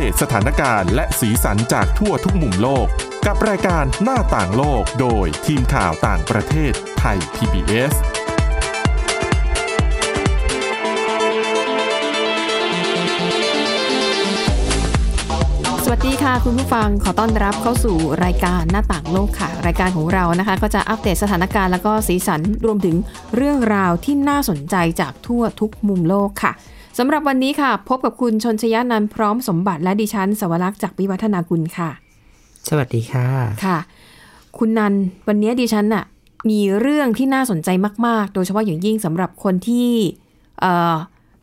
เดตสถานการณ์และสีสันจากทั่วทุกมุมโลก กับรายการหน้าต่างโลกโดยทีมข่าวต่างประเทศไทย PBS สวัสดีค่ะ คุณผู้ฟังขอต้อนรับเข้าสู่รายการหน้าต่างโลกค่ะ รายการของเรานะคะ ก็จะอัปเดตสถานการณ์แล้วก็สีสันรวมถึงเรื่องราวที่น่าสนใจจากทั่วทุกมุมโลกค่ะ สำหรับวันนี้ค่ะ พบกับคุณชนชยานันท์พร้อมสมบัติและดิฉันสวรักษ์จากวิวัฒนากุลค่ะ สวัสดีค่ะ ค่ะ คุณนันวันนี้ดิฉันน่ะมีเรื่องที่น่าสนใจมาก ๆ โดยเฉพาะอย่างยิ่งสำหรับคนที่เอ่อ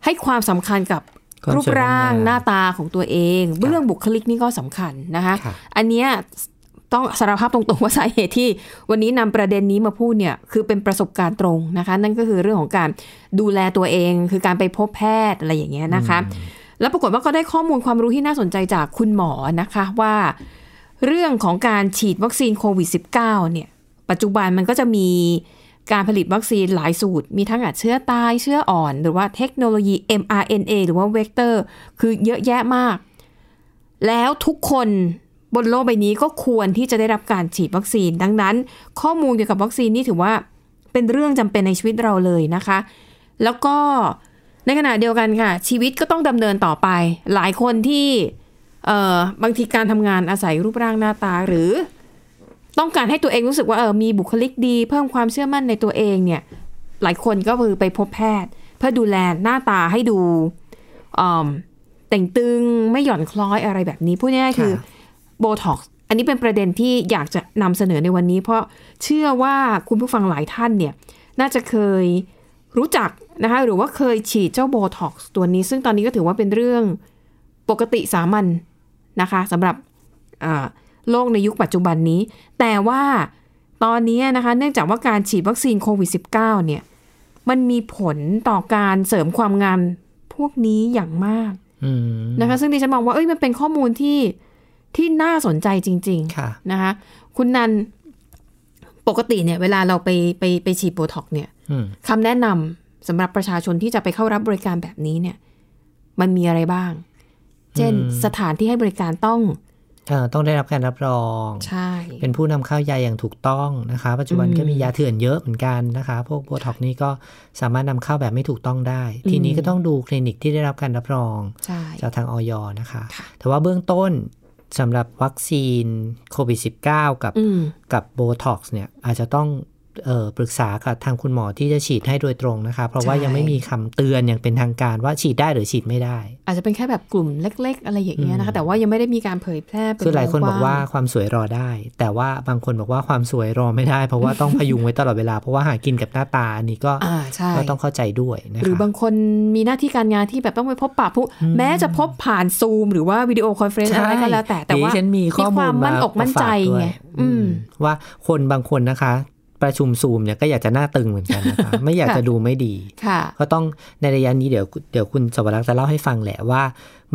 ให้ความสำคัญกับความรูปร่างสวยงามหน้าตาของตัวเองเรื่องบุคลิกนี่ก็สำคัญนะคะครับอันเนี้ย ต้องสารภาพตรงๆว่าสาเหตุที่ วันนี้นำประเด็นนี้มาพูดเนี่ยคือเป็นประสบการณ์ตรงนะคะ นั่นก็คือเรื่องของการดูแลตัวเอง คือการไปพบแพทย์อะไรอย่างเงี้ยนะคะ แล้วปรากฏว่าก็ได้ข้อมูลความรู้ที่น่าสนใจจากคุณหมอนะคะว่า เรื่องของการฉีดวัคซีนโควิด -19 เนี่ยปัจจุบันมันก็จะมีการผลิตวัคซีนหลายสูตร มีทั้งอะเชื้อตายเชื้ออ่อน หรือว่าเทคโนโลยี mRNA หรือว่าเวกเตอร์ คือเยอะแยะมาก แล้วทุกคน บนโลกใบนี้ก็ควรที่จะได้รับการฉีดวัคซีน ดังนั้น ข้อมูลเกี่ยวกับวัคซีนนี่ถือว่าเป็นเรื่องจำเป็นในชีวิตเราเลยนะคะ แล้วก็ในขณะเดียวกันค่ะ ชีวิตก็ต้องดำเนินต่อไป หลายคนที่เอ่อบางทีการทำงานอาศัยรูปร่างหน้าตาหรือ ต้องการให้ตัวเองรู้สึกว่าเออมีบุคลิกดี เพิ่มความเชื่อมั่นในตัวเองเนี่ย หลายคนก็คือไปพบแพทย์ เพื่อดูแลหน้าตาให้ดูออมแต่งตึงไม่หย่อนคล้อยอะไรแบบนี้พูดง่ายๆคือ โบท็อกซ์อันนี้เป็นประเด็นที่อยากจะนำเสนอในวันนี้ เพราะเชื่อว่าคุณผู้ฟังหลายท่านเนี่ยน่าจะเคยรู้จักนะคะหรือว่าเคยฉีดเจ้าโบท็อกซ์ตัวนี้ ซึ่งตอนนี้ก็ถือว่าเป็นเรื่องปกติสามัญนะคะสำหรับอ่าโลกในยุคปัจจุบันนี้ แต่ว่าตอนนี้นะคะเนื่องจากว่าการฉีดวัคซีนโควิด -19 เนี่ยมันมีผลต่อการเสริมความงามพวกนี้อย่างมากอืมนะคะซึ่งดิฉันมองว่าเอ้ยมันเป็นข้อมูลที่ ที่น่าสนใจจริงค่ะๆนะคะคุณนันปกติเนี่ย เวลาเราไปไปไปฉีดโบท็อกซ์เนี่ยอืมคำแนะนำสำหรับประชาชนที่จะไปเข้ารับบริการแบบนี้เนี่ย มันมีอะไรบ้าง เช่นสถานที่ให้บริการต้องเอ่อต้องได้รับการรับรองใช่เป็นผู้นำเข้ายาอย่างถูกต้องนะคะ ปัจจุบันอืมก็มียาเถื่อนเยอะเหมือนกันนะคะ พวกโบท็อกซ์นี่ก็สามารถนำเข้าแบบไม่ถูกต้องได้อืมทีนี้ก็ต้องดูคลินิกที่ได้รับการรับรองใช่จากทางอย.นะคะค่ะแต่ว่าเบื้องต้น สำหรับวัคซีนโควิด -19 กับอืมกับโบท็อกซ์เนี่ยอาจจะต้องเอ่อ ปรึกษากับทางคุณหมอที่จะฉีดให้โดยตรงนะคะ เพราะว่าใช่ยังไม่มีคำเตือนอย่างเป็นทางการว่าฉีดได้หรือฉีดไม่ได้ อาจจะเป็นแค่แบบกลุ่มเล็ก ๆ อะไรอย่างเงี้ยนะคะ แต่ว่ายังไม่ได้มีการเผยแพร่เป็นคือหลายคนบอกว่าว้งความสวยรอได้ แต่ว่าบางคนบอกว่าความสวยรอไม่ได้ เพราะว่าต้องพยุงไว้ตลอดเวลาเพราะว่าหากินกับหน้าตาอันนี้ก็อ่าใช่ก็ต้องเข้าใจด้วยนะคะหรือบางคนมีหน้าที่การงานที่แบบต้องไปพบปะผู้แม้จะพบผ่านซูม หรือว่า video conference ใช่อะไรก็แล้วแต่แต่ว่าดิฉันมีข้อมูลความมั่นอกมั่นใจมาฝากด้วยไงอืมว่าคนบางคนนะคะ ประชุมซูมเนี่ยก็อยากจะหน้าตึงเหมือนกันนะคะไม่อยากจะดูไม่ดีค่ะก็ต้องในระยะนี้เดี๋ยวเดี๋ยวคุณสวรักษ์จะเล่าให้ฟังแหละว่า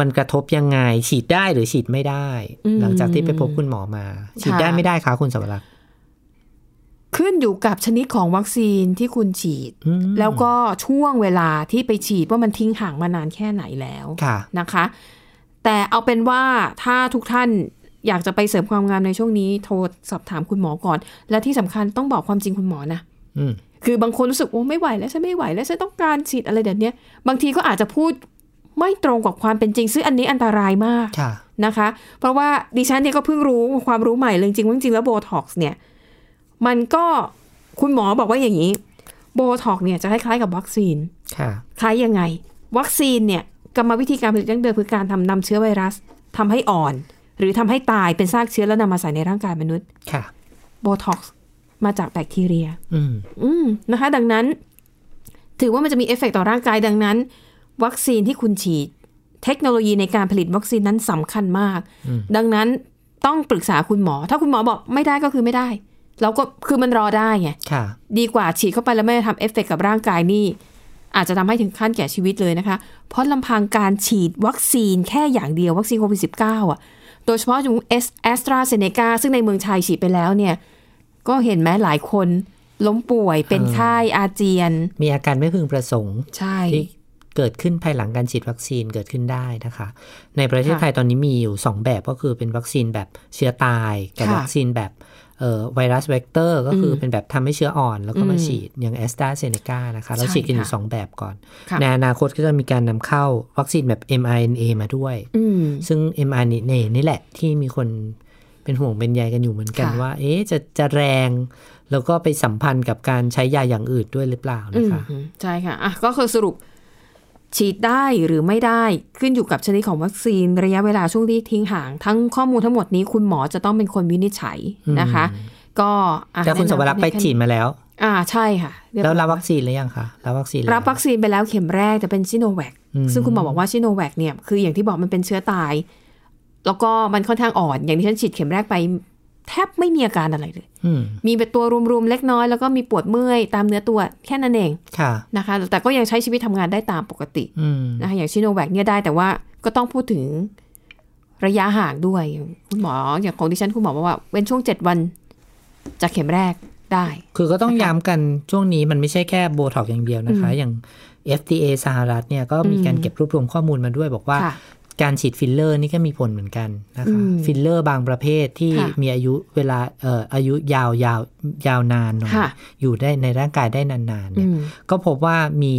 มันกระทบยังไงฉีดได้หรือฉีดไม่ได้อืมหลังจากที่ไปพบคุณหมอมา ฉีดได้ค่ะไม่ได้คะคุณสวรักษ์ขึ้นอยู่กับชนิดของวัคซีนที่คุณฉีดอืมแล้วก็ช่วงเวลาที่ไปฉีดว่ามันทิ้งห่างมานานแค่ไหนแล้วค่ะนะคะ แต่เอาเป็นว่าถ้าทุกท่าน อยากจะไปเสริมความงามในช่วงนี้ โทรสอบถามคุณหมอก่อน และที่สำคัญต้องบอกความจริงคุณหมอนะอืมคือบางคนรู้สึกโอ้ไม่ไหวแล้วฉันไม่ไหวแล้วฉันต้องการฉีดอะไรเดี๋ยวนี้บางทีก็อาจจะพูดไม่ตรงกับความเป็นจริง ซึ่งอันนี้อันตรายมากค่ะนะคะ เพราะว่าดิฉันเนี่ยก็เพิ่งรู้ความรู้ใหม่เลยจริงๆว่าจริงๆแล้วโบท็อกซ์เนี่ย มันก็คุณหมอบอกว่าอย่างนี้ โบท็อกซ์เนี่ยจะคล้ายๆกับวัคซีนค่ะคล้ายยังไง วัคซีนเนี่ยกรรมวิธีการผลิตดั้งเดิมคือการทำนำเชื้อไวรัสทำให้อ่อน หรือทำให้ตายเป็นซากเชื้อแล้วนำมาใส่ในร่างกายมนุษย์ ค่ะโบท็อกซ์มาจากแบคทีเรีย อืมอืมนะคะ ดังนั้น ถือว่ามันจะมีเอฟเฟกต์ต่อร่างกายดังนั้น วัคซีนที่คุณฉีด เทคโนโลยีในการผลิตวัคซีนนั้นสำคัญมาก ดังนั้นต้องปรึกษาคุณหมอ ถ้าคุณหมอบอกไม่ได้ก็คือไม่ได้เราก็คือมันรอได้ไงค่ะดีกว่าฉีดเข้าไปแล้วไม่ได้ทำเอฟเฟกต์กับร่างกายนี่ อาจจะทำให้ถึงขั้นแก่ชีวิตเลยนะคะ เพราะลำพังการฉีดวัคซีนแค่อย่างเดียววัคซีนโควิด -19 อะโดยเฉพาะของเอสแอสตราเซเนกาซึ่งในเมืองไทยฉีดไปแล้วเนี่ย ก็เห็นไหมหลายคนล้มป่วยเป็นไข้อาเจียน มีอาการไม่พึงประสงค์ใช่ที่เกิดขึ้นภายหลังการฉีดวัคซีนเกิดขึ้นได้นะคะ ในประเทศค่ะไทยตอนนี้มีอยู่ 2 แบบก็คือเป็นวัคซีนแบบเชื้อตาย กับค่ะวัคซีนแบบเอ่อ ไวรัสเวกเตอร์ก็คืออืมเป็นแบบทำให้เชื้ออ่อน แล้วก็มาอืมฉีดอย่างแอสตราเซเนกานะคะ เราใช่ฉีดกันอยู่ค่ะสองแบบก่อนค่ะในอนาคตก็จะมีการนำเข้าวัคซีนแบบ mRNA มาด้วยอืมซึ่ง mRNA นี่แหละที่มีคนเป็นห่วงเป็นใยกันอยู่เหมือนกันค่ะว่า เอ๊ะจะจะแรงแล้วก็ไปสัมพันธ์กับการใช้ยาอย่างอื่นด้วยหรือเปล่านะคะอืมใช่ค่ะอะก็คือสรุป ฉีดได้หรือไม่ได้ขึ้นอยู่กับชนิดของวัคซีนระยะเวลาช่วงที่ทิ้งห่าง ทั้งข้อมูลทั้งหมดนี้คุณหมอจะต้องเป็นคนวินิจฉัยนะคะ ก็อะแต่คุณสวรักษ์ไปแนะนำฉีดมาแล้ว อ่าใช่ค่ะเยบร้แล้อวยรับวัคซีนหรือยังคะรับวัคซีนรับวัคซีนไปแล้วเข็มแรกแต่เป็นชิโนแวคอืมซึ่งคุณหมอบอกว่าชิโนแวคเนี่ยคืออย่างที่บอกมันเป็นเชื้อตาย แล้วก็มันค่อนข้างอ่อน อย่างที่ฉันฉีดเข็มแรกไป แทบไม่มีอาการอะไรเลยอืมมีเป็นตัวรวมๆเล็กน้อย แล้วก็มีปวดเมื่อยตามเนื้อตัวแค่นั้นเองค่ะนะคะ แต่ก็ยังใช้ชีวิตทำงานได้ตามปกติอืมนะคะอย่างชิโนแวคเนี่ยได้แต่ว่าก็ต้องพูดถึงระยะห่างด้วยอย่างคุณหมออย่างของดิฉันคุณหมอบอกว่าเว้นช่วงเจ็ดวันจากเข็มแรกได้ คือก็ต้องย้ำกันช่วงนี้มันไม่ใช่แค่โบท็อกอย่างเดียวนะคะ อย่าง FDA สหรัฐเนี่ยก็มีการเก็บรวบรวมข้อมูลมาด้วยบอกว่าค่ะ การฉีดฟิลเลอร์นี่ก็มีผลเหมือนกันนะคะอืมฟิลเลอร์บางประเภทที่ค่ะมีอายุเวลาเอ่ออายุยาวยาวยาวนานหน่อยค่ะอยู่ได้ในร่างกายได้นานๆอืเนี่ยก็พบว่ามี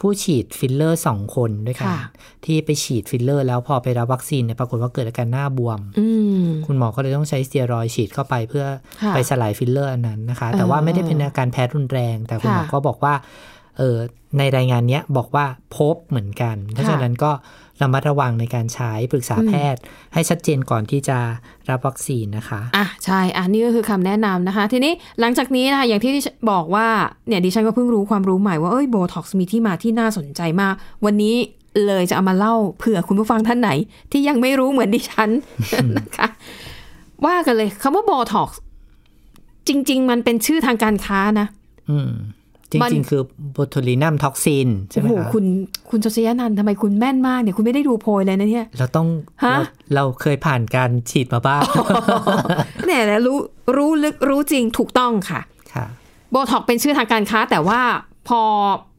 ผู้ฉีดฟิลเลอร์สองคนด้วยกันค่ะที่ไปฉีดฟิลเลอร์ แล้วพอไปรับวัคซีนเนี่ยปรากฏว่าเกิดอาการหน้าบวมอืมคุณหมอก็เลยต้องใช้สเตียรอยด์ฉีดเข้าไปเพื่อค่ะไปสลายฟิลเลอร์อันนั้นนะคะ แต่ว่าไม่ได้เป็นอาการแพ้รุนแรง แต่คุณหมอค่ะก็บอกว่าเออในรายงานเนี้ยบอกว่าพบเหมือนกันเพราะฉะนั้นก็ ระมัดระวังในการใช้ปรึกษาแพทย์ ให้ชัดเจนก่อนที่จะรับวัคซีนนะคะ อะใช่อะนี่ก็คือคำแนะนำนะคะ ทีนี้หลังจากนี้นะคะอย่างที่ดิฉันบอกว่าเนี่ยดิฉันก็เพิ่งรู้ความรู้ใหม่ว่าเอ้ยโบท็อกซ์มีที่มาที่น่าสนใจมาก วันนี้เลยจะเอามาเล่าเผื่อคุณผู้ฟังท่านไหน ที่ยังไม่รู้เหมือนดิฉันนะคะ ว่ากันเลยคำว่าโบท็อกซ์จริง ๆ มันเป็นชื่อทางการค้านะอืม จมันริงๆ คือโบทูลินัมท็อกซินใช่โอ้ไหมโหคะคุณคุณชชยานันท์ทำไมคุณแม่นมากเนี่ย คุณไม่ได้ดูโพยเลยนะเนี่ย เราต้องฮะเราเราเคยผ่านการฉีดมาบ้างเนี่ยแหละรู้รู้ลึกรู้จริงถูกต้องค่ะค่ะโบท็อกเป็นชื่อทางการค้า แต่ว่าพอ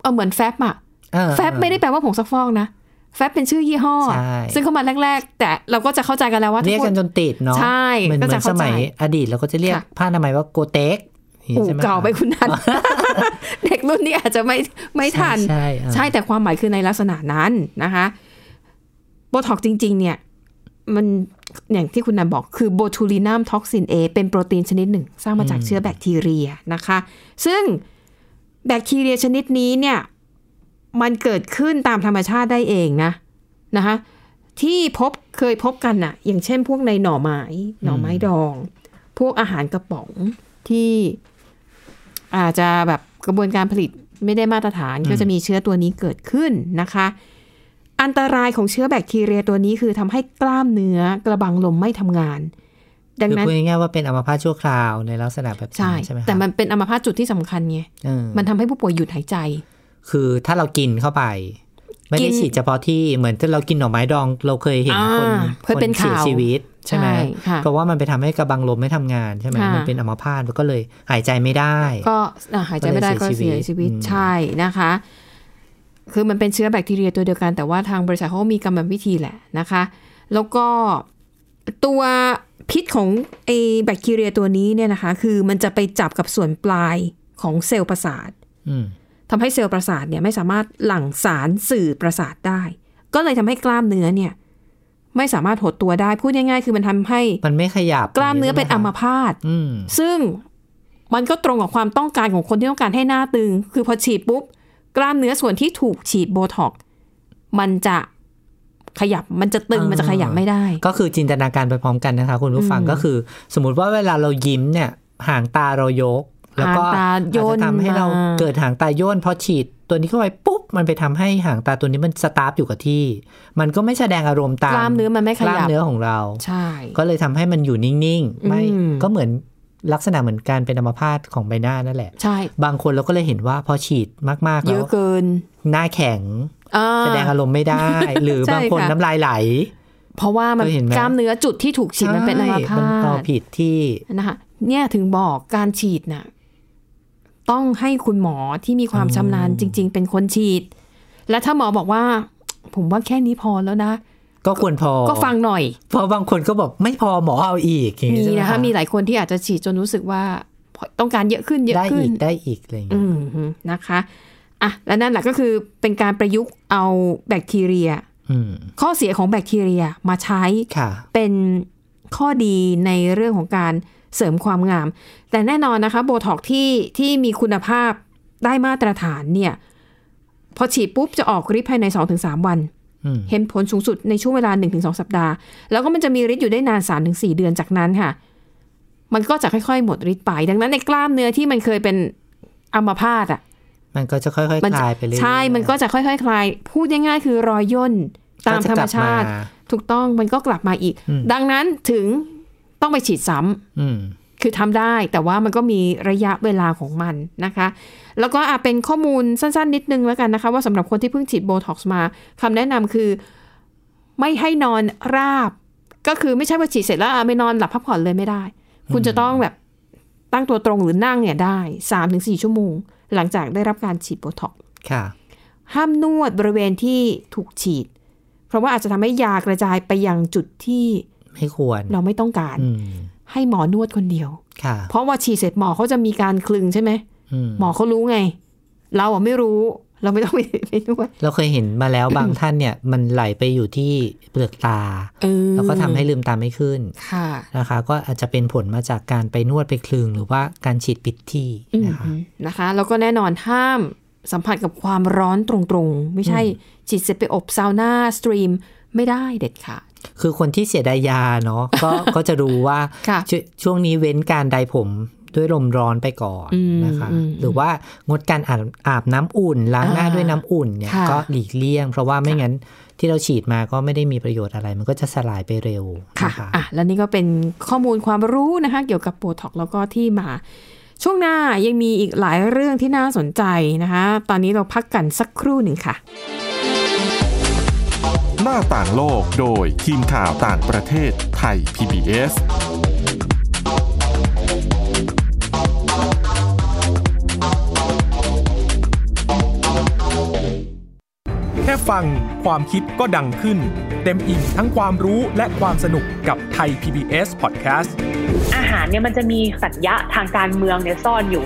เออเหมือนแฟบอะเออแฟบไม่ได้แปลว่าผงซักฟอกนะแฟบเป็นชื่อยี่ห้อใช่ซึ่งเข้ามาแรก ๆ แต่เราก็จะเข้าใจกันแล้วว่าเรียกกันจนติดเนาะใช่เหมือนก็เหมืจะอนสเข้าใจมัยอดีตเราก็จะเรียกค่ะผ้าอนามัยว่า Kotex อย่างโอ้นี้ใช่ไหมคะเก่าไปคุณนัน เด็กรุ่นนี้อาจจะไม่ไม่ทันใช่ใช่ใช่แต่ความหมายคือในลักษณะนั้นนะคะโบท็อกจริง ๆ เนี่ย มันอย่างที่คุณนันบอกคือโบทูลินัมท็อกซิน A เป็นโปรตีนชนิดหนึ่ง สร้างมาจากเชื้อแบคทีเรียนะคะ ซึ่งแบคทีเรียชนิดนี้เนี่ย มันเกิดขึ้นตามธรรมชาติได้เองนะนะคะที่พบเคยพบกันน่ะอย่างเช่นพวกในหน่อไม้ หน่อไม้ดอง พวกอาหารกระป๋องที่ อาจจะแบบกระบวนการผลิตไม่ได้มาตรฐานก็จะมีเชื้อตัวนี้เกิดขึ้นนะคะ อันตรายของเชื้อแบคทีเรียตัวนี้คือทำให้กล้ามเนื้อกระบังลมไม่ทำงาน ดังคือนั้นพูดง่ายๆว่าเป็นอัมพาตชั่วคราวในลักษณะแบบนี้ใช่ใช่ไหมคะแต่มันเป็นอัมพาตจุดที่สำคัญไงเออมันทำให้ผู้ป่วยหยุดหายใจ คือถ้าเรากินเข้าไป ไม่ได้กินฉีดเฉพาะที่เหมือนที่เรากินหน่อไม้ดองเราเคยเห็นอ่าคนเคยเป็นเสียข่าวชีวิตใช่ไหมค่ะเพราะว่ามันไปทำให้กระบังลมไม่ทำงานใช่ไหมค่ะมันเป็นอัมพาตมันก็เลยหายใจไม่ได้ ก็อะหายใจไม่ได้ก็ก็เลยเสีเสียยชีชีวิวิตตอืมใช่นะคะ คือมันเป็นเชื้อแบคทีเรียตัวเดียวกัน แต่ว่าทางบริษัทเขาก็มีกรรมวิธีแหละนะคะ แล้วก็ตัวพิษของไอแบคทีเรียตัวนี้เนี่ยนะคะ คือมันจะไปจับกับส่วนปลายของเซลล์ประสาทอืม ทำให้เซลล์ประสาทเนี่ยไม่สามารถหลั่งสารสื่อประสาทได้ ก็เลยทำให้กล้ามเนื้อเนี่ยไม่สามารถหดตัวได้พูดง่ายๆ คือมันทำให้ มันไม่ขยับ กล้ามเนื้อเป็นอัมพาตพาตอืมซึ่งมันก็ตรงกับความต้องการของคนที่ต้องการให้หน้าตึง คือพอฉีดปุ๊บ กล้ามเนื้อส่วนที่ถูกฉีดโบท็อกซ์มันจะขยับมันจะตึงอ่ามัมันจะขยับไม่ได้ ก็คือจินตนาการไปพร้อมกันนะคะ คุณผู้ฟังอืมก็คือ สมมติว่าเวลาเรายิ้มเนี่ย หางตาเรายก แล้วก็หางตาอาจย่นจะทำให้เรามาเกิดหางตาย่นพอฉีดตัวนี้เข้าไปปุ๊บมันไปทำให้หางตาตัวนี้มันสตาร์ฟอยู่กับที่ มันก็ไม่แสดงอารมณ์ตามกล้ามเนื้อมันไม่ขกล้ามยับเนื้อของเรา ใช่ ก็เลยทำให้มันอยู่นิ่งๆไม่อืมก็เหมือนลักษณะเหมือนการเป็นอัมพาตของใบหน้านั่นแหละ ใช่ บางคนเราก็เลยเห็นว่าพอฉีดมากๆเยแล้วอะเกิน หน้าแข็งอ่าแสดงอารมณ์ไม่ได้ หรือใช่บางคนค่ะน้ำลายไหล เพราะว่ามันเคยเห็นไหมกล้ามเนื้อจุดที่ถูกฉีดมันเป็นอัมใช่พามันเอาตผิดที่นะคะเนี่ยถึงบอกการฉีดน่ะ ต้องให้คุณหมอที่มีความชำนาญจริง ๆ เป็นคนฉีด และถ้าหมอบอกว่า ผมว่าแค่นี้พอแล้วนะ ก็ควรพอ ก็ฟังหน่อย เพราะบางคนก็บอกไม่พอหมอเอาอีกอย่างมีงี้ใช่ไหนะคะมีหลายคนที่อาจจะฉีดจนรู้สึกว่าต้องการเยอะขึ้นเยอะได้ขึ้อีนกได้อีกอะไรอย่างอืเงี้ยมฮึนะคะอะและนั่นแหละก็คือเป็นการประยุกต์เอาแบคทีเรียอืมข้อเสียของแบคทีเรียมาใช้ค่ะเป็นข้อดีในเรื่องของการ เสริมความงาม แต่แน่นอนนะคะโบท็อกที่ที่มีคุณภาพได้มาตรฐานเนี่ย พอฉีดปุ๊บจะออกฤทธิ์ภายใน 2-3 วันอืมเห็นผลสูงสุดในช่วงเวลา 1-2 สัปดาห์ แล้วก็มันจะมีฤทธิ์อยู่ได้นาน 3-4 เดือนจากนั้นค่ะ มันก็จะค่อยๆ หมดฤทธิ์ไป ดังนั้นในกล้ามเนื้อที่มันเคยเป็นอัมพาตอะ มันก็จะค่อยมันๆคลายไปเรื่อยๆใช่ มันก็จะค่อยๆ คลาย พูดง่ายๆ คือรอยย่นตามธรรมชาติก็จะกลับมาถูกต้องมันก็กลับมาอีกอืมดังนั้นถึง ต้องไปฉีดซ้ำอืมคือทำได้แต่ว่ามันก็มีระยะเวลาของมันนะคะ แล้วก็อาเป็นข้อมูลสั้น ๆ นิดนึงแล้วกันนะคะ ว่าสำหรับคนที่เพิ่งฉีดโบท็อกซ์มาคำแนะนำคือไม่ให้นอนราบ ก็คือไม่ใช่ว่าฉีดเสร็จแล้วอะไม่นอนหลับพักผ่อนเลยไม่ได้ คุณจะต้องแบบตั้งตัวตรงหรือนั่งเนี่ยได้สามถึงสี่ชั่วโมง หลังจากได้รับการฉีดโบท็อกซ์ค่ะ ห้ามนวดบริเวณที่ถูกฉีด เพราะว่าอาจจะทำให้ยากระจายไปยังจุดที่ ไม่ควร เราไม่ต้องการอืมให้หมอนวดคนเดียวค่ะเพราะว่าฉีดเสร็จหมอเขาจะมีการคลึงใช่ไหมอืมหมอเขารู้ไง เราอะไม่รู้เราไม่ต้องไปไปนวดเราเคยเห็นมาแล้วบางท่านเนี่ย มันไหลไปอยู่ที่เปลือกตาเออแล้วก็ทำให้ลืมตาไม่ขึ้นค่ะนะคะ ก็อาจจะเป็นผลมาจากการไปนวดไปคลึง หรือว่าการฉีดปิดที่อืมนะคะนะคะ แล้วก็แน่นอนห้ามสัมผัสกับความร้อนตรงๆ ไม่ใช่ฉีดเสร็จไปอบซาวน่าสตรีมไม่ได้เด็ดขาด คือคนที่เสียดายยาเนาะก็ก็จะรู้ว่าค่ะชวช่วงนี้เว้นการไดผมด้วยลมร้อนไปก่อนอืมนะคะอืมหรือว่างดการอาบอาบน้ำอุ่น ล้างหน้าอ่าด้วยน้ำอุ่นเนี่ยค่ะก็หลีกเลี่ยง เพราะว่าไม่งั้นที่เราฉีดมาก็ไม่ได้มีประโยชน์อะไร มันก็จะสลายไปเร็วค่ะนะคะอะแล้วนี่ก็เป็นข้อมูลความรู้นะคะ เกี่ยวกับโบท็อกแล้วก็ที่มา ช่วงหน้ายังมีอีกหลายเรื่องที่น่าสนใจนะคะ ตอนนี้เราพักกันสักครู่หนึ่งค่ะ หน้าต่างโลกโดยทีมข่าวต่างประเทศไทย PBS แค่ฟังความคิดก็ดังขึ้น เต็มอิ่มทั้งความรู้และความสนุกกับไทย PBS Podcast อาหารเนี่ยมันจะมีสัญญะทางการเมืองเนี่ยซ่อนอยู่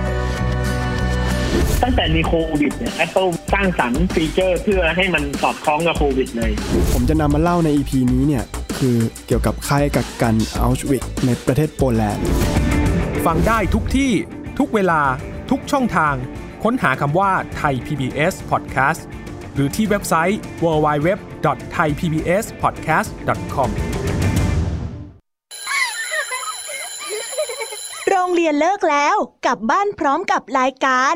ตั้งแต่มีโควิดเนี่ย Apple สร้างสรรค์ฟีเจอร์เพื่อให้มันสอดคล้องกับโควิดเลย ผมจะนำมาเล่าใน EP นี้เนี่ย คือเกี่ยวกับค่ายกักกันเอาช์วิทซ์ในประเทศโปแลนด์ ฟังได้ทุกที่ทุกเวลาทุกช่องทาง ค้นหาคำว่าไทย PBS Podcast หรือที่เว็บไซต์ www.thaipbspodcast.com โรงเรียนเลิกแล้วกลับบ้านพร้อมกับรายการ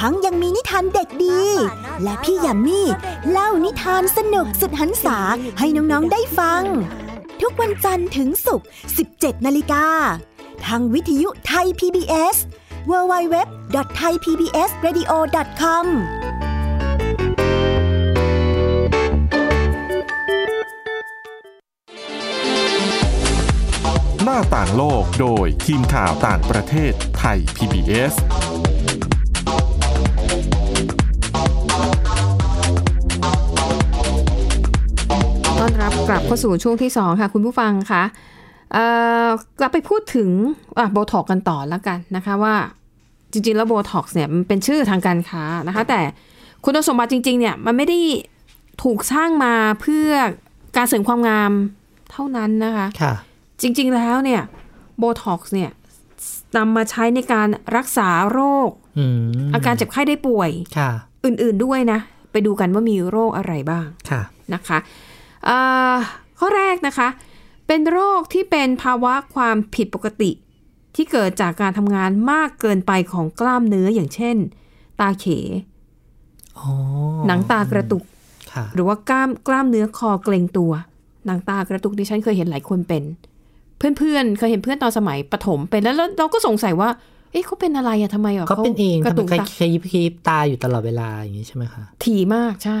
ทั้งยังมีนิทานเด็กดี และพี่ยามีเล่านิทานสนุกสุดหันษาให้น้องๆได้ฟัง ทุกวันจันทร์ถึงศุกร์ 17 นาฬิกา ทางวิทยุไทย PBS www.thaipbsradio.com หน้าต่างโลกโดยทีมข่าวต่างประเทศไทย PBS กลับเข้าสู่ช่วงที่ 2 ค่ะ คุณผู้ฟังคะเอ่อกลับไปพูดถึงโบท็อกกันต่อแล้วกันนะคะว่าจริงๆ แล้วโบท็อกเนี่ยมันเป็นชื่อทางการค้านะคะ แต่คุณสมบัติจริง ๆ เนี่ยมันไม่ได้ถูกสร้างมาเพื่อการเสริมความงามเท่านั้นนะคะค่ะจริง ๆ แล้วเนี่ยโบท็อกซ์เนี่ยนำมาใช้ในการรักษาโรคอืมอาการเจ็บไข้ได้ป่วยค่ะอื่นๆด้วยนะ ไปดูกันว่ามีโรคอะไรบ้างค่ะนะคะอ่า ข้อแรกนะคะ เป็นโรคที่เป็นภาวะความผิดปกติ ที่เกิดจากการทำงานมากเกินไปของกล้ามเนื้ออย่างเช่น ตาเขอ๋อหนังตากระตุกค่ะหรือว่ากล้ามกล้ามเนื้อคอเกร็งตัว หนังตากระตุกดิฉันเคยเห็นหลายคนเป็น เพื่อนๆ เคยเห็นเพื่อนตอนสมัยประถมเป็นแล้วแล้วเราก็สงสัยว่า เอ๊ะเขาเป็นอะไรอะทำไมอะเขาเป็นเองกระทำตุไมกใครตาขยิบขยิบตาอยู่ตลอดเวลาอย่างนี้ใช่ไหมคะ ถี่มากใช่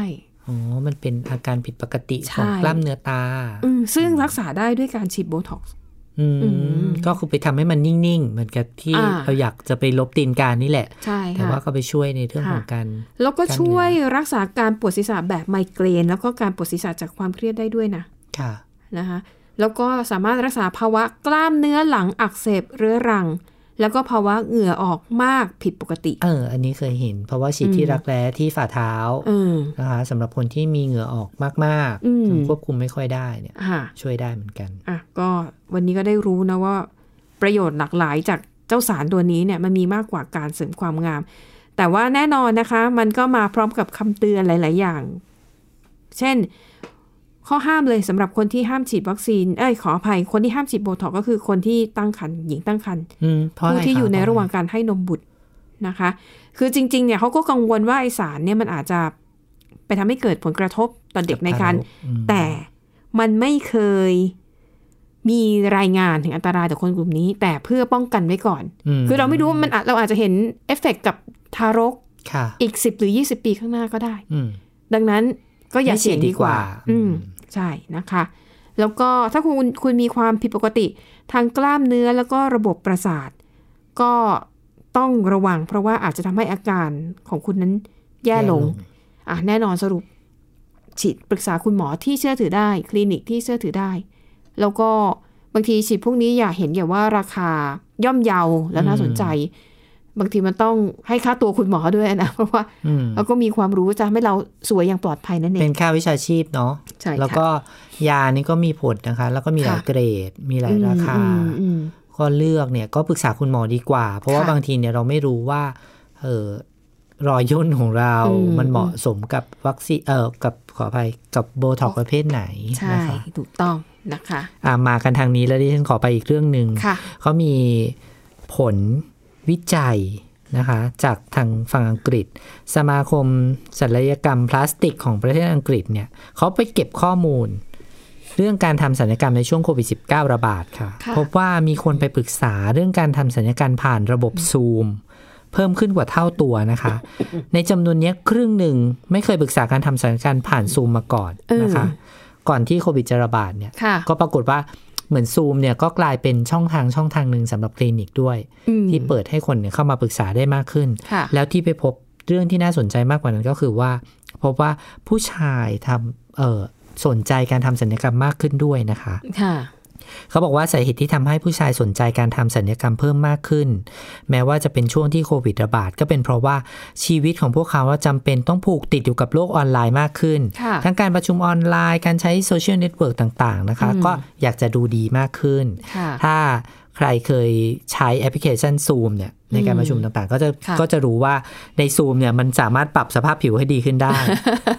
อ๋อ มันเป็นอาการผิดปกติใช่ของกล้ามเนื้อตาอืมซึ่งรักษาได้ด้วยการฉีดโบท็อกซ์อืมอืมก็คือไปทำให้มันนิ่ง ๆ เหมือนกับที่อ่าเราอยากจะไปลบตีนการนี่แหละใช่แต่ค่ะว่าก็ไปช่วยในเรื่องของการ แล้วก็กล้ามเนื้อช่วยรักษาการปวดศีรษะแบบไมเกรน แล้วก็การปวดศีรษะจากความเครียดได้ด้วยนะ ค่ะ นะคะ แล้วก็สามารถรักษาภาวะกล้ามเนื้อหลังอักเสบเรื้อรัง แล้วก็ภาวะเหงื่อออกมากผิดปกติ เออ อันนี้เคยเห็น เพราะว่าฉีดอืมที่รักแร้ที่ฝ่าเท้าเออนะคะสำหรับคนที่มีเหงื่อออกมากอืมๆจนควบคุมไม่ค่อยได้เนี่ยค่ะช่วยได้เหมือนกันอะก็วันนี้ก็ได้รู้นะว่า ประโยชน์หลากหลายจากเจ้าสารตัวนี้เนี่ยมันมีมากกว่าการเสริมความงาม แต่ว่าแน่นอนนะคะ มันก็มาพร้อมกับคำเตือนหลาย ๆ อย่าง เช่น ข้อห้ามเลยสำหรับคนที่ห้ามฉีดวัคซีน เอ้ยขออภัย คนที่ห้ามฉีดโบท็อกซ์ก็คือคนที่ตั้งครรภ์หญิงตั้งครรภ์อืมเพราะอะไรผู้ที่คอยู่ในเพระหว่างการให้นมบุตรนะคะ คือจริง ๆ เนี่ยเขาก็กังวลว่าไอสารเนี่ยมันอาจจะไปทำให้เกิดผลกระทบต่อเด็กในการอืมแต่มันไม่เคยมีรายงานถึงอันตรายต่อคนกลุ่มนี้ แต่เพื่อป้องกันไว้ก่อนมคือเราไม่รู้ว่ามันอาจเราอาจจะเห็นเอฟเฟกต์กับทารกค่ะอีก10หรือ20ปีข้างหน้าก็ได้อืมดังนั้น ก็อย่าไม่เสี่เสี่ยยงงดีกว่าดีกว่า อืมใช่นะคะ แล้วก็ถ้าคุณคุณมีความผิดปกติ ทางกล้ามเนื้อแล้วก็ระบบประสาท ก็ต้องระวัง เพราะว่าอาจจะทำให้อาการของคุณนั้นแย่ลง อะแน่นอนสรุป ฉีดปรึกษาคุณหมอที่เชื่อถือได้ คลินิกที่เชื่อถือได้ แล้วก็บางทีฉีดพวกนี้อย่าเห็นอย่าว่าราคาย่อมเยาแล้วน่าสนใจ บางทีมันต้องให้ค่าตัวคุณหมอด้วยนะ เพราะว่าอืมเราก็มีความรู้จะทำให้เราสวยอย่างปลอดภัยนั่นเอเป็งนค่าวิชาชีพเนาะใช่ค่ะแล้วก็ยานี่ก็มีผลนะคะ แล้วก็มีหลายค่ะเกรด มีหลายราคาอืมอืมก็เลือกเนี่ยก็ปรึกษาคุณหมอดีกว่า เพราะว่าค่ะบางทีเนี่ยเราไม่รู้ว่า เออรอยย่นของเราอืมมันเหมาะสมกับวัคซีนเออกับขออภัยกับโบท็อกประเภทไหนใช่นะคะถูกต้องนะคะ อ่ามากันทางนี้แล้วดิฉันขอไปอีกเรื่องหนึ่งค่ะเขามีผล วิจัยนะคะ จากทางฝั่งอังกฤษ สมาคมศัลยกรรมพลาสติกของประเทศอังกฤษเนี่ยเขาไปเก็บข้อมูล เรื่องการทำศัลยกรรมในช่วงโควิด -19 ระบาดค่ะค่ะพบว่ามีคนไปปรึกษาเรื่องการทำศัลยกรรมผ่านระบบซูมเพิ่มขึ้นกว่าเท่าตัวนะคะ ในจำนวนเนี้ยครึ่งหนึ่งไม่เคยปรึกษาการทำศัลยกรรมผ่านซูมมาก่อนนะคะ ก่อนที่โควิดจะระบาดเนี่ยค่ะก็ปรากฏว่า เหมือนซูมเนี่ยก็กลายเป็นช่องทางช่องทางหนึ่งสำหรับคลินิกด้วยอืมที่เปิดให้คนเนี่ยเข้ามาปรึกษาได้มากขึ้นค่ะแล้วที่ไปพบเรื่องที่น่าสนใจมากกว่านั้นก็คือว่า พบว่าผู้ชายทำเออสนใจการทำศัลยกรรมมากขึ้นด้วยนะคะ ค่ะ เขาบอกว่าสาเหตุที่ทำให้ผู้ชายสนใจการทำศัลยกรรมเพิ่มมากขึ้น แม้ว่าจะเป็นช่วงที่โควิดระบาด ก็เป็นเพราะว่าชีวิตของพวกเขาว่าจำเป็นต้องผูกติดอยู่กับโลกออนไลน์มากขึ้นค่ะทั้งการประชุมออนไลน์การใช้โซเชียลเน็ตเวิร์กต่างๆนะคะอืมก็อยากจะดูดีมากขึ้นค่ะถ้าใครเคยใช้แอปพลิเคชัน Zoom เนี่ยในการประชุมต่างๆ ก็จะค่ะก็จะรู้ว่าใน Zoom เนี่ยมันสามารถปรับสภาพผิวให้ดีขึ้นได้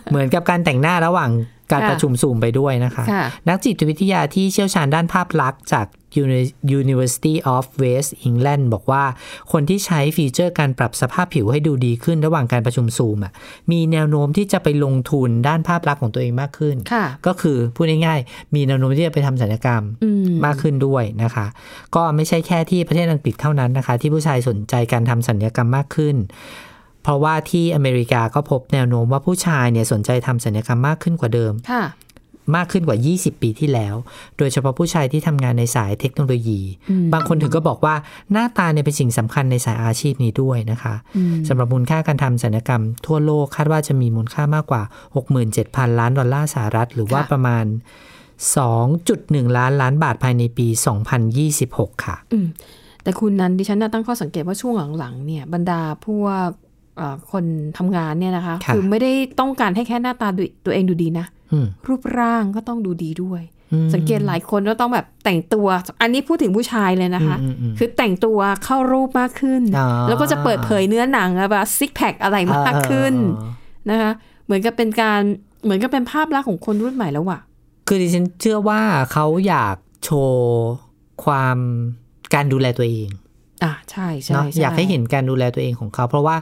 เหมือนกับการแต่งหน้าระหว่าง การค่ะประชุม Zoom ไปด้วยนะคะค่ะนักจิตวิทยาที่เชี่ยวชาญด้านภาพลักษณ์จาก Uni- University of West England บอกว่าคนที่ใช้ฟีเจอร์การปรับสภาพผิวให้ดูดีขึ้นระหว่างการประชุมซูมอะมีแนวโน้มที่จะไปลงทุนด้านภาพลักษณ์ของตัวเองมากขึ้นค่ะก็คือพูดง่ายๆ มีแนวโน้มที่จะไปทำศัลยกรรมอืมมากขึ้นด้วยนะคะ ก็ไม่ใช่แค่ที่ประเทศอังกฤษเท่านั้นนะคะ ที่ผู้ชายสนใจการทำศัลยกรรมมากขึ้น เพราะว่าที่อเมริกาก็พบแนวโน้มว่าผู้ชายเนี่ยสนใจทำศัลยกรรมมากขึ้นกว่าเดิมค่ะมากขึ้นกว่า 20 ปีที่แล้ว โดยเฉพาะผู้ชายที่ทำงานในสายเทคโนโลยีอืมบางคนถึงก็บอกว่าหน้าตาเนี่ยเป็นสิ่งสำคัญในสายอาชีพนี้ด้วยนะคะอืมสำหรับมูลค่าการทำศัลยกรรมทั่วโลกคาดว่าจะมีมูลค่ามากกว่า 67,000 ล้านดอลลาร์สหรัฐ หรือว่าค่ะประมาณ 2.1 ล้านล้านบาทภายในปี 2026 ค่ะอืมแต่คุณนั้นดิฉันน่ะตั้งข้อสังเกตว่าช่วงหลังๆเนี่ยบรรดาพวกเอ่อ คนทำงานเนี่ยนะคะค่ะอไม่ได้ต้องการให้แค่หน้าตาดูตัวเองดูดีนะอืมรูปร่างก็ต้องดูดีด้วยอืมสังเกตหลายคนก็ต้องแบบแต่งตัว อันนี้พูดถึงผู้ชายเลยนะคะอืมอืมอืมคือแต่งตัวเข้ารูปมากขึ้นอ่าแล้วก็จะเปิดเผยเนื้อหนังอะแบบซิกแพคอะไรมากขึ้นอ่านะคะเหมือนกับเป็นการเหมือนกับเป็นภาพลักษณ์ของคนรุ่นใหม่แล้วอะคือดิฉันเชื่อว่าเขาอยากโชว์ความการดูแลตัวเองอะใช่ใช่เนาะช่อยากให้เห็นการดูแลตัวเองของเขา เพราะว่า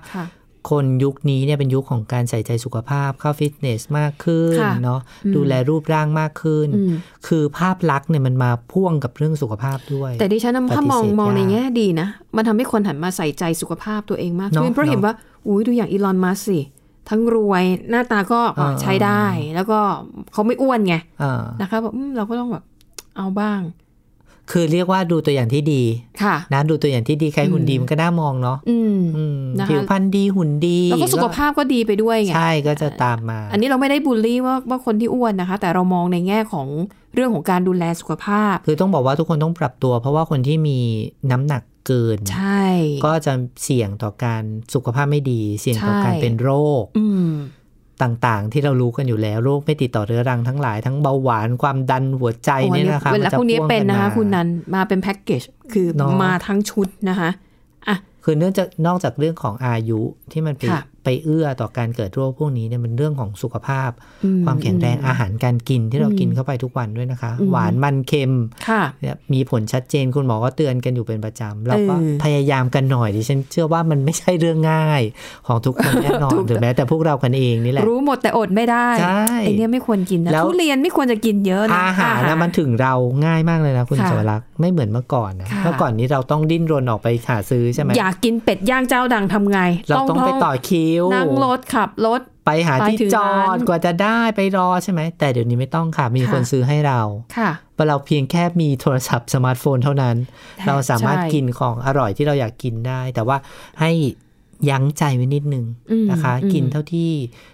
ค่ะคนยุคนี้เนี่ยเป็นยุคของการใส่ใจสุขภาพเข้าฟิตเนสมากขึ้นค่ะเนาะอืมดูแลรูปร่างมากขึ้นอืมคือภาพลักษณ์เนี่ยมันมาพ่วงกับเรื่องสุขภาพด้วย แต่ดิฉันปฏิเสธถ้ามองมองในยากแง่ดีนะ มันทำให้คนหันมาใส่ใจสุขภาพตัวเองมากเนอะขึ้นเพราะเห็นเนอะว่าอุ้ยดูอย่างอีลอนมัสสิทั้งรวยหน้าตาก็อ่าใช้ได้ แล้วก็เขาไม่อ้วนไงอ่านะคะแบบอืมเราก็ต้องแบบเอาบ้าง คือเรียกว่าดูตัวอย่างที่ดีค่ะนะดูตัวอย่างที่ดีใครหุ่นดีมันก็น่ามองเนาะอืมอืมนะคะผิวพรรณดีหุ่นดี แล้วก็สุขภาพก็ดีไปด้วยไงใช่ก็จะตามมา อันนี้เราไม่ได้บูลลี่ว่าว่าคนที่อ้วนนะคะ แต่เรามองในแง่ของเรื่องของการดูแลสุขภาพ คือต้องบอกว่าทุกคนต้องปรับตัว เพราะว่าคนที่มีน้ำหนักเกินใช่ ก็จะเสี่ยงต่อการสุขภาพไม่ดี เสี่ยงต่อการใช่เป็นโรค อืม ต่างๆ ที่เรารู้กันอยู่แล้วโรคไม่ติดต่อเรื้อรังทั้งหลายทั้งเบาหวานความดันหัวใจโอ้เนี่ยนะคะเวลามัจะพวกนี้พ่วงเป็นนะคะมาคุณนันมาเป็นแพ็กเกจคือเนอะมาทั้งชุดนะคะอะคือเนื่องจากนอกจากเรื่องของอายุที่มันไปค่ะไป เอื้อต่อการเกิดโรคพวกนี้เนี่ยมันเรื่องของสุขภาพอืมความแข็งแรงอืมอาหารการกินที่เราอืมกินเข้าไปทุกวันด้วยนะคะอืมหวานมันเค็มค่ะเนี่ยมีผลชัดเจนคุณหมอก็เตือนกันอยู่เป็นประจำแล้วก็เออพยายามกันหน่อยดิฉันเชื่อว่ามันไม่ใช่เรื่องง่ายของทุกคนแน่นอนถูกหรือแม้แต่พวกเรากันเองนี่แหละรู้หมดแต่อดไม่ได้ใช่ไอเนี้ยไม่ควรกินนะแล้วทุเรียนไม่ควรจะกินเยอะนะอาหารนะมันถึงเราง่ายมากเลยนะคุณค่ะสวรักษ์ไม่เหมือนเมื่อก่อนนะค่ะเมื่อก่อนนี้เราต้องดิ้นรนออกไปหาซื้อใช่ไหมอยากกินเป็ดย่างเจ้าดังทำไง เราต้องไปต่อคิวนั่งรถขับรถ ไปหาไปที่ถึงจอร้าดนกว่าจะได้ไปรอใช่ไหม แต่เดี๋ยวนี้ไม่ต้องค่ะ มีค่ะคนซื้อให้เราค่ะเพราะเราเพียงแค่มีโทรศัพท์สมาร์ทโฟนเท่านั้นใช่เราสามารถใช่กินของอร่อยที่เราอยากกินได้ แต่ว่าให้ยั้งใจไว้นิดนึงอืมนะคะอืมกินเท่าที่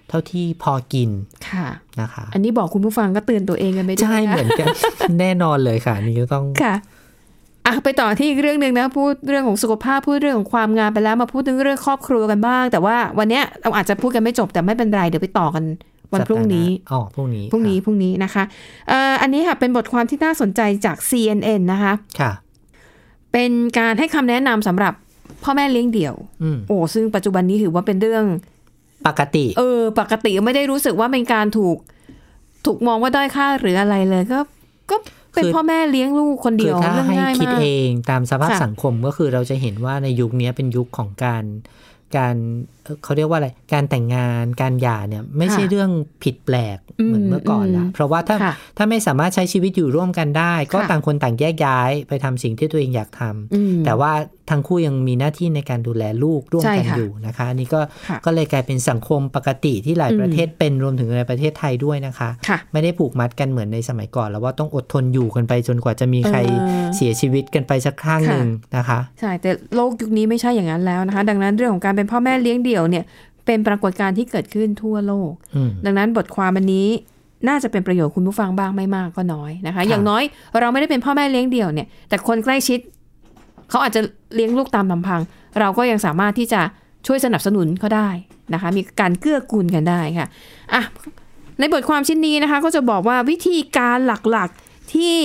เท่าที่พอกินค่ะนะคะ อันนี้บอกคุณผู้ฟังก็เตือนตัวเองกันไปด้วยใช่นะเหมือนกันแน่นอนเลยค่ะนี่ก็ต้องค่ะ อะไปต่อที่อีกเรื่องหนึ่งนะพูดเรื่องของสุขภาพพูดเรื่องของความงามไปแล้วมาพูดถึงเรื่องครอบครัวกันบ้าง แต่ว่าวันเนี้ยเราอาจจะพูดกันไม่จบแต่ไม่เป็นไรเดี๋ยวไปต่อกันวันพรุ่งนี้อ๋อพรุ่งนี้พรุ่งนี้พรุ่งนี้นะคะเอ่ออันนี้ค่ะเป็นบทความที่น่าสนใจจาก CNN นะคะค่ะ เป็นการให้คำแนะนำสำหรับพ่อแม่เลี้ยงเดี่ยวอืมโอ้ซึ่งปัจจุบันนี้ถือว่าเป็นเรื่องปกติ เออ ปกติไม่ได้รู้สึกว่าเป็นการถูก ถูกมองว่าด้อยค่าหรืออะไรเลยก็ก็ เป็นคือพ่อแม่เลี้ยงลูกคนเดีคืยวถ้าเรื่องให้ง่ายคิดมากเองตามสภาพค่ะสังคมก็คือเราจะเห็นว่าในยุคนี้เป็นยุคของการการ เอ่อเขาเรียกว่าอะไร การแต่งงาน การหย่าเนี่ยไม่ใช่ค่ะเรื่องผิดแปลกอืมเหมือนเมื่อก่อนละอืมเพราะว่าถ้าค่ะถ้าไม่สามารถใช้ชีวิตอยู่ร่วมกันได้ ก็ค่ะต่างคนต่างแยกย้ายไปทำสิ่งที่ตัวเองอยากทำอืมแต่ว่าทั้งคู่ยังมีหน้าที่ในการดูแลลูกร่วมใช่กันค่ะอยู่นะคะอันนี้ก็ค่ะก็เลยกลายเป็นสังคมปกติที่หลายอืมประเทศเป็นรวมถึงในประเทศไทยด้วยนะคะค่ะไม่ได้ผูกมัดกันเหมือนในสมัยก่อน แล้วว่าต้องอดทนอยู่กันไปจนกว่าจะมีใครเออเสียชีวิตกันไปสักครั้งหนึ่งนะคะใช่แต่โลกยุคนี้ไม่ใช่อย่างนั้นแล้วนะคะ ดังนั้นเรื่องของการเป็นพ่อแม่เลี้ยงเดี่ยวเนี่ยเป็นปรากฏการณ์ที่เกิดขึ้นทั่วโลกอืมดังนั้นบทความอันนี้น่าจะเป็นประโยชน์คุณผู้ฟังบ้างไม่มากก็น้อยนะคะ อย่างน้อยเราไม่ได้เป็นพ่อแม่เลี้ยงเดี่ยวเนี่ย แต่คนใกล้ชิดเขาอาจจะเลี้ยงลูกตามลำพัง เราก็ยังสามารถที่จะช่วยสนับสนุนเขาได้นะคะ มีการเกื้อกูลกันได้ค่ะอะในบทความชิ้นนี้นะคะ ก็จะบอกว่าวิธีการหลักๆที่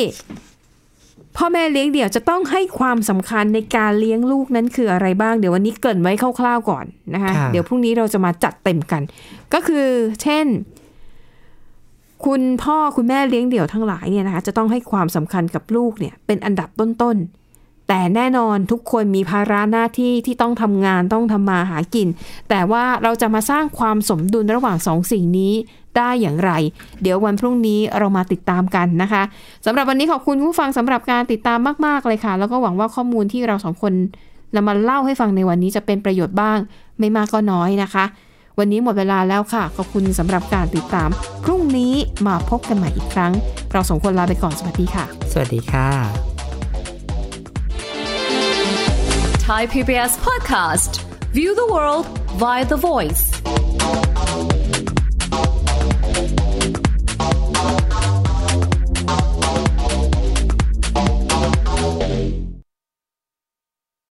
พ่อแม่เลี้ยงเดี่ยวจะต้องให้ความสำคัญในการเลี้ยงลูกนั้นคืออะไรบ้าง เดี๋ยววันนี้เกรินไว้คร่าวๆก่อนนะคะค่ะเดี๋ยวพรุ่งนี้เราจะมาจัดเต็มกัน ก็คือเช่น คุณพ่อคุณแม่เลี้ยงเดี่ยวทั้งหลายเนี่ยนะคะจะต้องให้ความสำคัญกับลูกเนี่ยเป็นอันดับต้นๆ แต่แน่นอนทุกคนมีภาระหน้าที่ที่ต้องทำงานต้องทำมาหากิน แต่ว่าเราจะมาสร้างความสมดุลระหว่างสองสิ่งนี้ ได้อย่างไร เดี๋ยววันพรุ่งนี้เรามาติดตามกันนะคะสำหรับวันนี้ขอบคุณผู้ฟังสำหรับการติดตามมาก ๆ เลยค่ะ แล้วก็หวังว่าข้อมูลที่เราสองคนนำมาเล่าให้ฟังในวันนี้จะเป็นประโยชน์บ้าง ไม่มากก็น้อยนะคะ วันนี้หมดเวลาแล้วค่ะ ขอบคุณสำหรับการติดตาม พรุ่งนี้มาพบกันใหม่อีกครั้ง เราสองคนลาไปก่อนสวัสดีค่ะ สวัสดีค่ะ Thai PBS podcast. View the world via the voice.